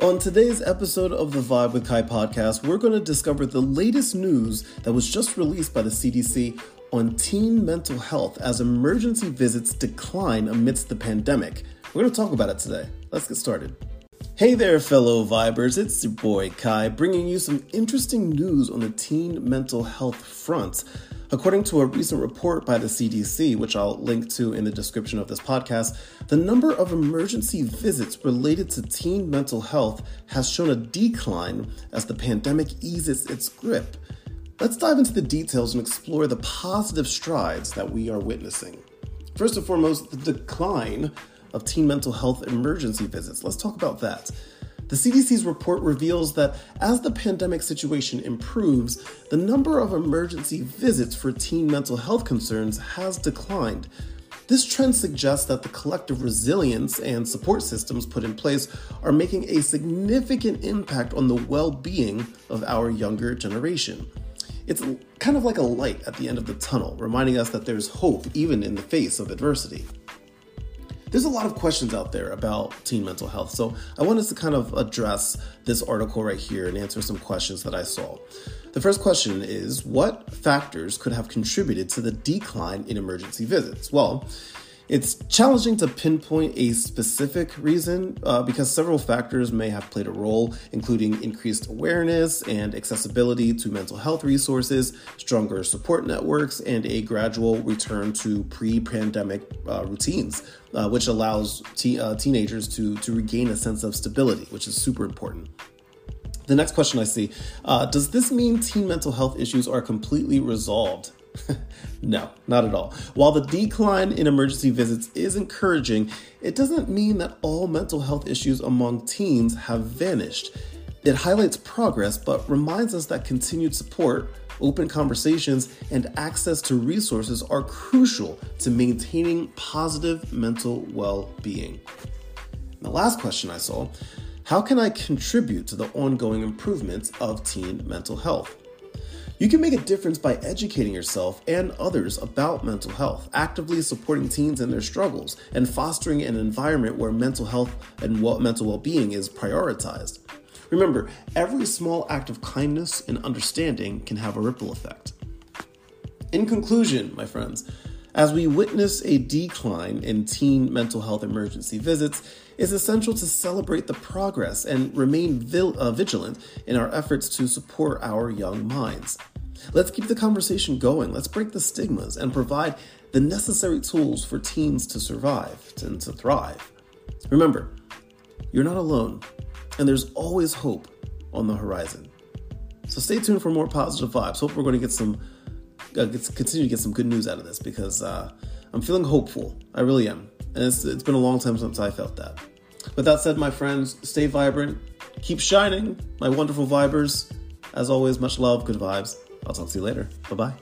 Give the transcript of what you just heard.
On today's episode of the Vibe with Ky podcast, we're going to discover the latest news that was just released by the CDC on teen mental health as emergency visits decline amidst the pandemic. We're going to talk about it today. Let's get started. Hey there, fellow Vibers. It's your boy Ky bringing you some interesting news on the teen mental health front. According to a recent report by the CDC, which I'll link to in the description of this podcast, the number of emergency visits related to teen mental health has shown a decline as the pandemic eases its grip. Let's dive into the details and explore the positive strides that we are witnessing. First and foremost, the decline of teen mental health emergency visits. Let's talk about that. The CDC's report reveals that as the pandemic situation improves, the number of emergency visits for teen mental health concerns has declined. This trend suggests that the collective resilience and support systems put in place are making a significant impact on the well being of our younger generation. It's kind of like a light at the end of the tunnel, reminding us that there's hope even in the face of adversity there's a lot of questions out there about teen mental health. So I wanted to kind of address this article right here and answer some questions that I saw. The first question is What factors could have contributed to the decline in emergency visits? Well, it's challenging to pinpoint a specific reason uh, because several factors may have played a role, including increased awareness and accessibility to mental health resources, stronger support networks, and a gradual return to pre pandemic uh, routines, uh, which allows te- uh, teenagers to, to regain a sense of stability, which is super important. The next question I see uh, Does this mean teen mental health issues are completely resolved? no, not at all. While the decline in emergency visits is encouraging, it doesn't mean that all mental health issues among teens have vanished. It highlights progress, but reminds us that continued support, open conversations, and access to resources are crucial to maintaining positive mental well being. The last question I saw how can I contribute to the ongoing improvements of teen mental health? You can make a difference by educating yourself and others about mental health, actively supporting teens in their struggles, and fostering an environment where mental health and mental well being is prioritized. Remember, every small act of kindness and understanding can have a ripple effect. In conclusion, my friends, as we witness a decline in teen mental health emergency visits, it's essential to celebrate the progress and remain vil- uh, vigilant in our efforts to support our young minds. Let's keep the conversation going. Let's break the stigmas and provide the necessary tools for teens to survive and to thrive. Remember, you're not alone, and there's always hope on the horizon. So stay tuned for more positive vibes. Hope we're going to get some uh, continue to get some good news out of this because uh, I'm feeling hopeful. I really am. And it's, it's been a long time since I felt that. But that said, my friends, stay vibrant, keep shining, my wonderful vibers. As always, much love, good vibes. I'll talk to you later. Bye bye.